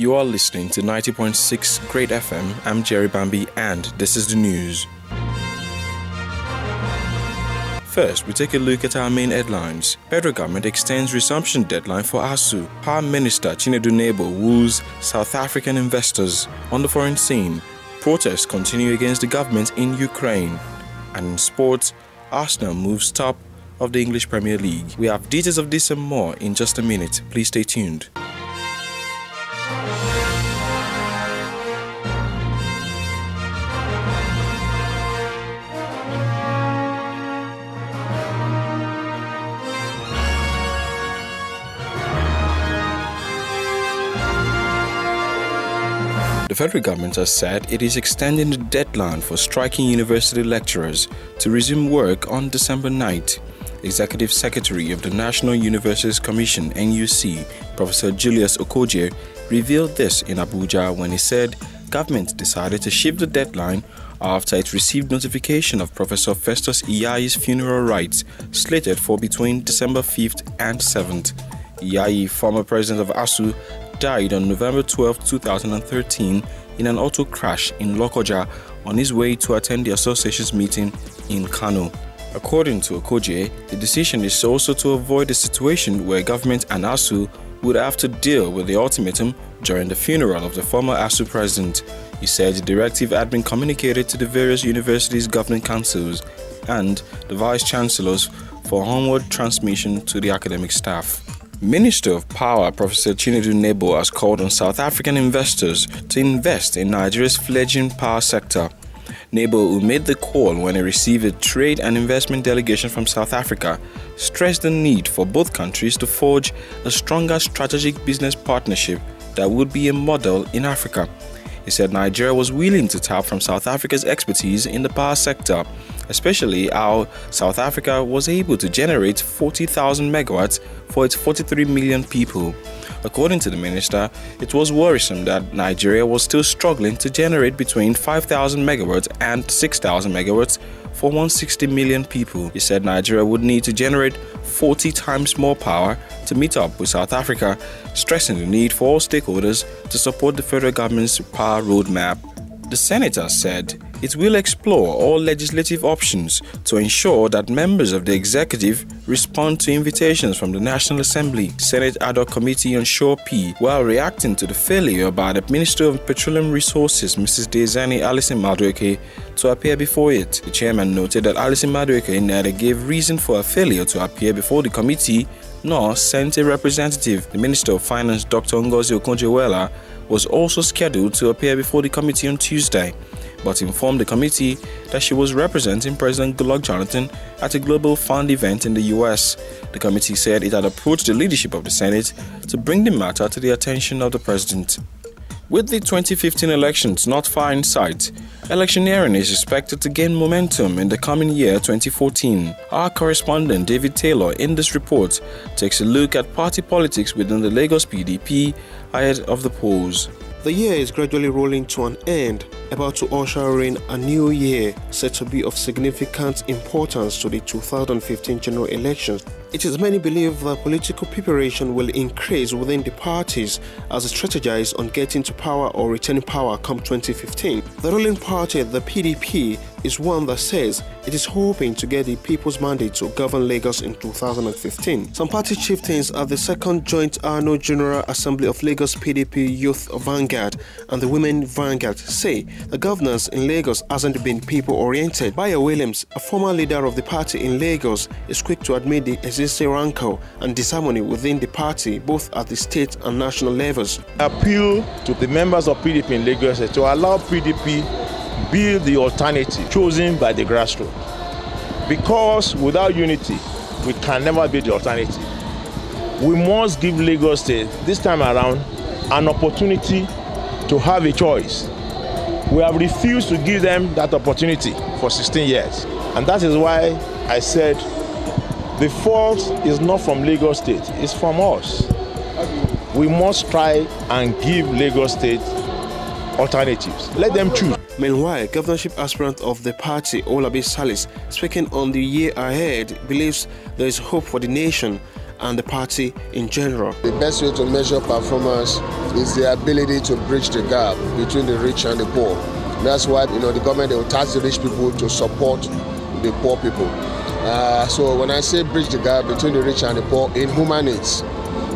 You are listening to 90.6 Great FM. I'm Jerry Bambi, and this is the news. First, we take a look at our main headlines. Federal government extends resumption deadline for ASUU. Prime Minister Chinedu Nebo woos South African investors. On the foreign scene, protests continue against the government in Ukraine. And in sports, Arsenal moves top of the English Premier League. We have details of this and more in just a minute. Please stay tuned. Federal government has said it is extending the deadline for striking university lecturers to resume work on December 9th. Executive Secretary of the National Universities Commission NUC, Professor Julius Okojie, revealed this in Abuja when he said government decided to shift the deadline after it received notification of Professor Festus Iyayi's funeral rites slated for between December 5th and 7th. Iyayi, former president of ASUU, died on November 12, 2013, in an auto crash in Lokoja on his way to attend the association's meeting in Kano. According to Okojie, the decision is also to avoid a situation where government and ASUU would have to deal with the ultimatum during the funeral of the former ASUU president. He said the directive had been communicated to the various universities' governing councils and the vice chancellors for onward transmission to the academic staff. Minister of Power Professor Chinedu Nebo has called on South African investors to invest in Nigeria's fledgling power sector. Nebo, who made the call when he received a trade and investment delegation from South Africa, stressed the need for both countries to forge a stronger strategic business partnership that would be a model in Africa. He said Nigeria was willing to tap from South Africa's expertise in the power sector, especially how South Africa was able to generate 40,000 megawatts for its 43 million people. According to the minister, it was worrisome that Nigeria was still struggling to generate between 5,000 megawatts and 6,000 megawatts for 160 million people. He said Nigeria would need to generate 40 times more power to meet up with South Africa, stressing the need for all stakeholders to support the federal government's power roadmap. The senator said it will explore all legislative options to ensure that members of the executive respond to invitations from the National Assembly, Senate Ad hoc Committee on Shore P, while reacting to the failure by the Minister of Petroleum Resources, Mrs. Diezani Alison Madueke, to appear before it. The chairman noted that Alison Madueke neither gave reason for a failure to appear before the committee nor sent a representative. The Minister of Finance, Dr. Ngozi Okonjo-Iweala, was also scheduled to appear before the committee on Tuesday, but informed the committee that she was representing President Goodluck Jonathan at a Global Fund event in the US. The committee said it had approached the leadership of the Senate to bring the matter to the attention of the President. With the 2015 elections not far in sight, electioneering is expected to gain momentum in the coming year 2014. Our correspondent David Taylor in this report takes a look at party politics within the Lagos PDP ahead of the polls. The year is gradually rolling to an end, about to usher in a new year said to be of significant importance to the 2015 general elections. It is many believe that political preparation will increase within the parties as they strategize on getting to power or retaining power come 2015. The ruling party, the PDP, is one that says it is hoping to get the people's mandate to govern Lagos in 2015. Some party chieftains at the second joint annual General Assembly of Lagos PDP Youth Vanguard and the Women Vanguard say the governance in Lagos hasn't been people oriented. Bayo Williams, a former leader of the party in Lagos, is quick to admit the existing rancor and disharmony within the party, both at the state and national levels. Appeal to the members of PDP in Lagos to allow PDP build the alternative chosen by the grassroots. Because without unity, we can never build the alternative. We must give Lagos State this time around an opportunity to have a choice. We have refused to give them that opportunity for 16 years. And that is why I said the fault is not from Lagos State, it's from us. We must try and give Lagos State alternatives. Let them choose. Meanwhile, governorship aspirant of the party, Olabi Salis, speaking on the year ahead, believes there is hope for the nation and the party in general. The best way to measure performance is the ability to bridge the gap between the rich and the poor. That's why you know the government will tax the rich people to support the poor people. Uh, so when I say bridge the gap between the rich and the poor in human needs,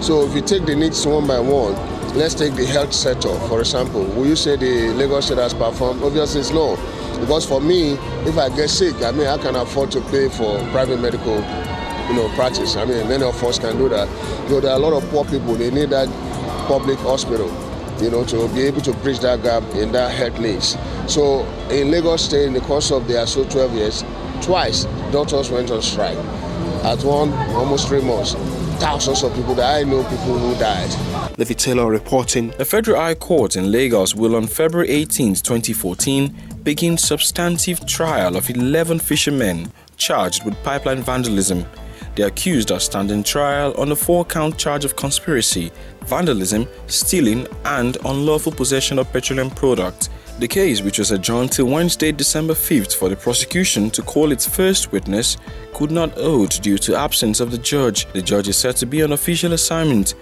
so if you take the needs one by one, let's take the health sector for example. Will you say the Lagos State has performed? Obviously, it's no. Because for me, if I get sick, I mean, I can afford to pay for private medical, you know, practice. I mean, many of us can do that. So there are a lot of poor people. They need that public hospital, you know, to be able to bridge that gap in that health needs. So in Lagos State, in the course of their so 12 years, twice doctors went on strike. At one, almost three months, thousands of people that I know people who died. Levi Taylor reporting. The Federal High Court in Lagos will on February 18, 2014, begin substantive trial of 11 fishermen charged with pipeline vandalism. The accused are standing trial on a four-count charge of conspiracy, vandalism, stealing, and unlawful possession of petroleum products. The case, which was adjourned till Wednesday, December 5th for the prosecution to call its first witness, could not hold due to absence of the judge. The judge is said to be on official assignment.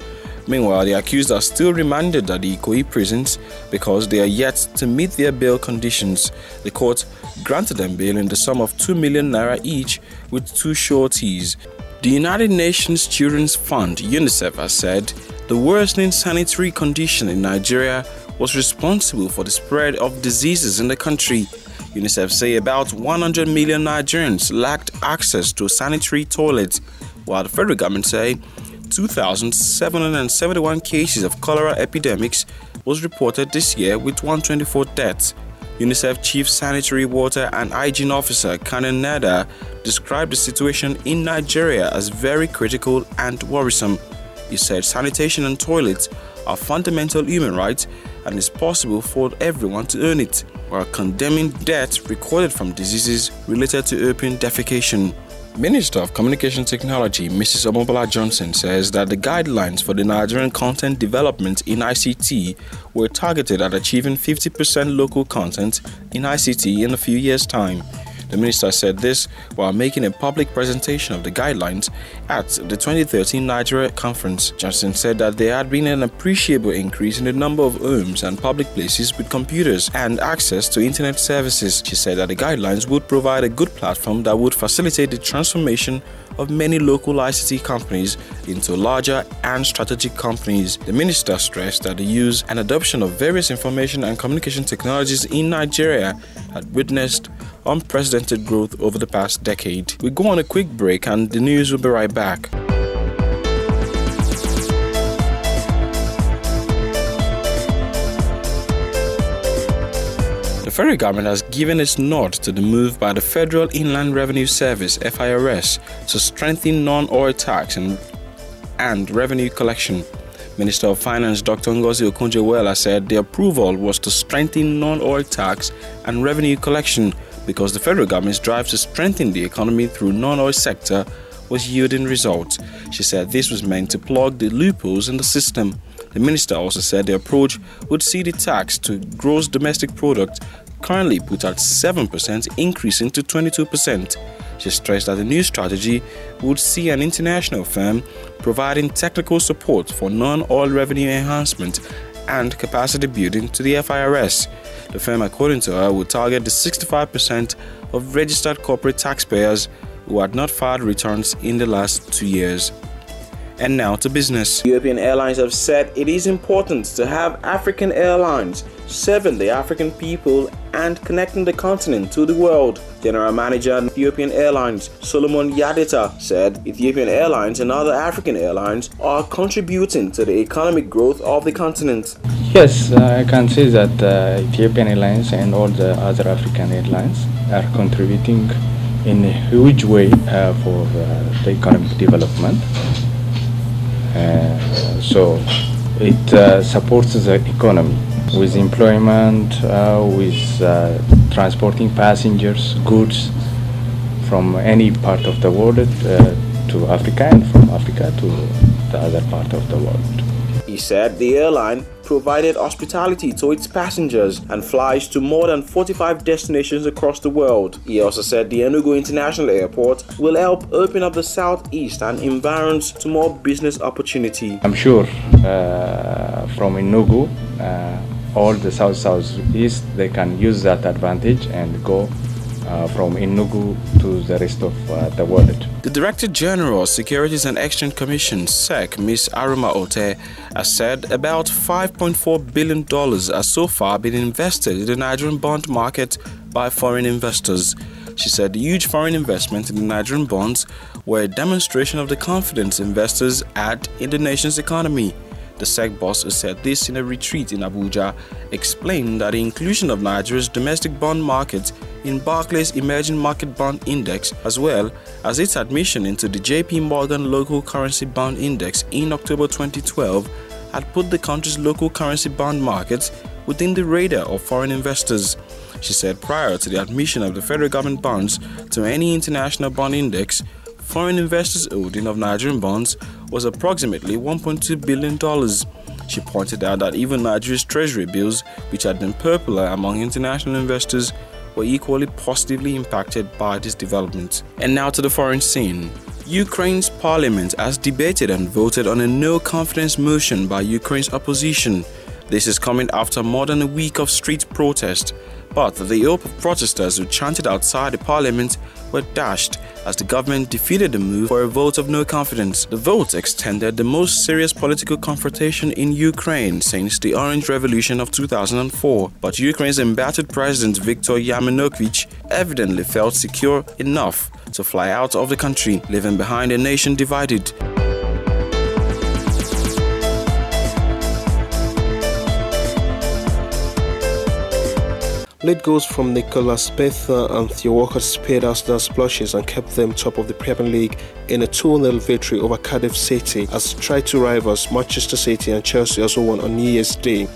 Meanwhile, the accused are still remanded at the Ikoyi prisons because they are yet to meet their bail conditions. The court granted them bail in the sum of 2 million naira each with two sureties. The United Nations Children's Fund, UNICEF, has said the worsening sanitary condition in Nigeria was responsible for the spread of diseases in the country. UNICEF say about 100 million Nigerians lacked access to sanitary toilets, while the federal government say 2,771 cases of cholera epidemics was reported this year with 124 deaths. UNICEF Chief Sanitary Water and Hygiene Officer Kannan Nadar described the situation in Nigeria as very critical and worrisome. He said sanitation and toilets are fundamental human rights and it's possible for everyone to earn it, while condemning deaths recorded from diseases related to open defecation. Minister of Communication Technology Mrs. Omobola Johnson says that the guidelines for the Nigerian content development in ICT were targeted at achieving 50% local content in ICT in a few years' time. The minister said this while making a public presentation of the guidelines at the 2013 Nigeria conference. Johnson said that there had been an appreciable increase in the number of homes and public places with computers and access to internet services. She said that the guidelines would provide a good platform that would facilitate the transformation of many local ICT companies into larger and strategic companies. The minister stressed that the use and adoption of various information and communication technologies in Nigeria had witnessed unprecedented growth over the past decade. We go on a quick break and the news will be right back. The federal government has given its nod to the move by the Federal Inland Revenue Service FIRS to strengthen non-oil tax and, and revenue collection. Minister of Finance Dr. Ngozi Okonjo-Iweala said the approval was to strengthen non-oil tax and revenue collection because the federal government's drive to strengthen the economy through non-oil sector was yielding results. She said this was meant to plug the loopholes in the system. The minister also said the approach would see the tax to gross domestic product currently put at 7% increasing to 22%. She stressed that the new strategy would see an international firm providing technical support for non-oil revenue enhancement and capacity building to the FIRS. The firm, according to her, would target the 65% of registered corporate taxpayers who had not filed returns in the last two years. And now to business. Ethiopian Airlines have said it is important to have African airlines serving the African people and connecting the continent to the world. General Manager of Ethiopian Airlines Solomon Yadita said Ethiopian Airlines and other African airlines are contributing to the economic growth of the continent. Yes, uh, I can say that uh, Ethiopian Airlines and all the other African airlines are contributing in a huge way uh, for uh, the economic development. Uh, so it uh, supports the economy with employment, uh, with transporting passengers, goods from any part of the world to Africa and from Africa to the other part of the world. He said the airline provided hospitality to its passengers and flies to more than 45 destinations across the world. He also said the Enugu International Airport will help open up the southeast and environs to more business opportunity. I'm sure uh, from Enugu, uh, all the south southeast, they can use that advantage and go uh, from Enugu to the rest of uh, the world. The Director General of Securities and Exchange Commission (SEC), Ms. Arunma Oteh, has said about 5.4 billion dollars has so far been invested in the Nigerian bond market by foreign investors. She said huge foreign investment in the Nigerian bonds were a demonstration of the confidence investors had in the nation's economy. The SEC boss said this in a retreat in Abuja, explained that the inclusion of Nigeria's domestic bond market in Barclays Emerging Market Bond Index, as well as its admission into the JP Morgan Local Currency Bond Index in October 2012, had put the country's local currency bond markets within the radar of foreign investors. She said prior to the admission of the federal government bonds to any international bond index, foreign investors' holding of Nigerian bonds was approximately $1.2 billion. She pointed out that even Nigeria's treasury bills, which had been popular among international investors, were equally positively impacted by this development. And now to the foreign scene. Ukraine's parliament has debated and voted on a no confidence motion by Ukraine's opposition. This is coming after more than a week of street protest but the hope of protesters who chanted outside the parliament were dashed as the government defeated the move for a vote of no confidence. The vote extended the most serious political confrontation in Ukraine since the Orange Revolution of 2004. But Ukraine's embattled president Viktor Yanukovych evidently felt secure enough to fly out of the country, leaving behind a nation divided. Lead goals from Nicklas Bendtner and Theo Walcott spared Arsenal's splashes and kept them top of the Premier League in a 2-0 victory over Cardiff City as tri-two rivals Manchester City and Chelsea also won on New Year's Day.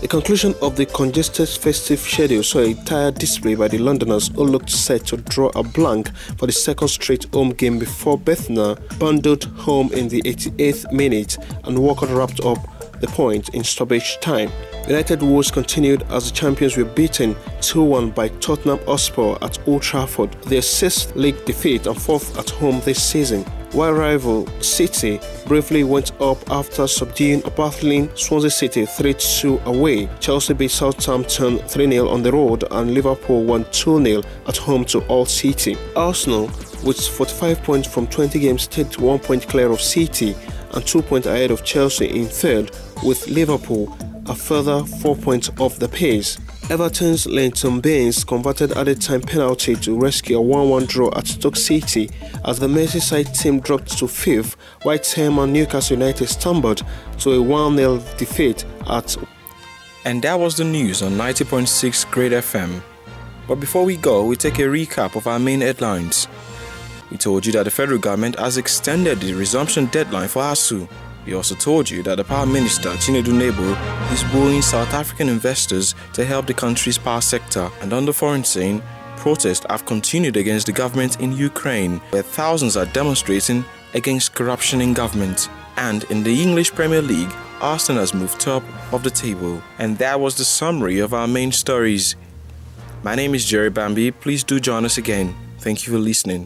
The conclusion of the congested festive schedule saw a tired display by the Londoners who looked set to draw a blank for the second straight home game before Bendtner bundled home in the 88th minute and Walker wrapped up the point in stoppage time. United woes continued as the champions were beaten 2-1 by Tottenham Hotspur at Old Trafford, their sixth league defeat and fourth at home this season. While rival City briefly went up after subduing a battling Swansea City 3-2 away, Chelsea beat Southampton 3-0 on the road and Liverpool won 2-0 at home to Hull City. Arsenal, with 45 points from 20 games, stayed one point clear of City and two points ahead of Chelsea in third, with Liverpool a further four points off the pace. Everton's Leighton Baines converted added time penalty to rescue a 1 1 draw at Stoke City as the Merseyside team dropped to fifth, while Tottenham and Newcastle United stumbled to a 1 0 defeat at. And that was the news on 90.6 Great FM. But before we go, we take a recap of our main headlines. We told you that the federal government has extended the resumption deadline for ASUU. We also told you that the Power Minister, Chinedu Nebo, is wooing South African investors to help the country's power sector. And on the foreign scene, protests have continued against the government in Ukraine, where thousands are demonstrating against corruption in government. And in the English Premier League, Arsenal has moved top of the table. And that was the summary of our main stories. My name is Jerry Bambi. Please do join us again. Thank you for listening.